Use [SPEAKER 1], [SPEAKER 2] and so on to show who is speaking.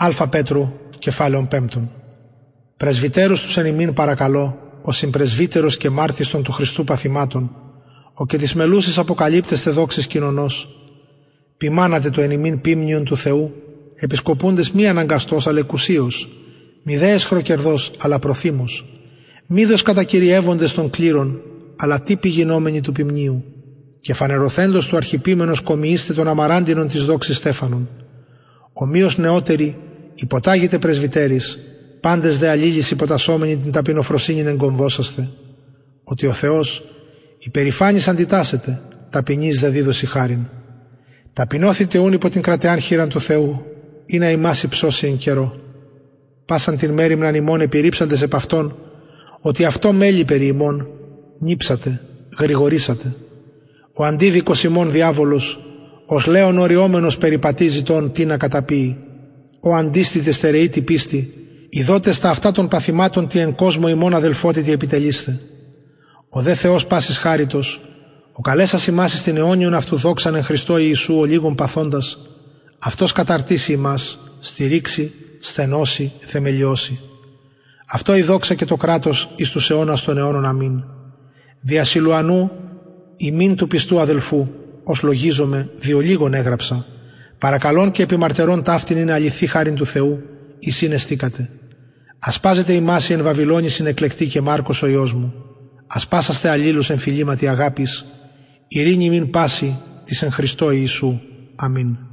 [SPEAKER 1] Α Πέτρου, κεφάλαιον πέμπτον. Πρεσβυτέρους τους εν ημίν παρακαλώ, ο συμπρεσβύτερος και μάρτιστον του Χριστού παθημάτων, ο και της μελούσης αποκαλύπτεστε δόξης κοινωνός. Ποιμάνατε το εν ημίν πίμνιον του Θεού, επισκοπούντες μη αναγκαστός αλλά εκουσίως, μη δε εσχροκερδός αλλά προθύμος, μη δος κατακυριεύοντες των κλήρων, αλλά τύποι γινόμενοι του ποιμνίου, και φανερωθέντος του αρχιπίμενος κομιήστε των αμαράντινων της δόξης Στέφανον. Ομοίως νεότεροι, υποτάγετε πρεσβυτέρης, πάντες δε αλλήλεις υποτασσόμενοι την ταπεινοφροσύνην εγκομβόσαστε, ότι ο Θεός υπερηφάνης αντιτάσσεται, ταπεινής δε δίδωση χάριν. Ταπεινώθητε ούν υπό την κρατεάν χείραν του Θεού, ή να ημάς υψώσει εν καιρό. Πάσαν την μέρη μναν ημών επιρρύψαντες επ' αυτόν, ότι αυτό μέλη περί ημών, νύψατε, γρηγορήσατε. Ο αντίδικος ημών διάβολος, ως λέον οριόμενος περιπατίζει τον τι να καταπεί. Ο αντίστητε στερεή τη πίστη, ειδότε στα αυτά των παθημάτων τι εν κόσμο ημών αδελφότητη επιτελείστε. Ο δε Θεός πάσης χάριτος, ο καλέσας ημάς στην αιώνιον αυτού δόξαν εν Χριστώ Ιησού ο λίγων παθώντας, αυτός καταρτήσει ημάς, στηρίξει, στενώσει, θεμελιώσει. Αυτό η δόξα και το κράτος εις τους αιώνας των αιώνων αμήν. Δια Σιλουανού, ημίν του πιστού αδελφού, ως λογίζομαι, διολίγων έγραψα, παρακαλών και επιμαρτερών ταύτην είναι αληθή χάριν του Θεού, ή συναισθήκατε. Ασπάζετε η μάση εν Βαβυλώνης συνεκλεκτή και Μάρκος ο Υιός μου. Ασπάσαστε αλλήλους εν φιλήματι αγάπης, ειρήνη μην πάση της εν Χριστώ Ιησού. Αμήν.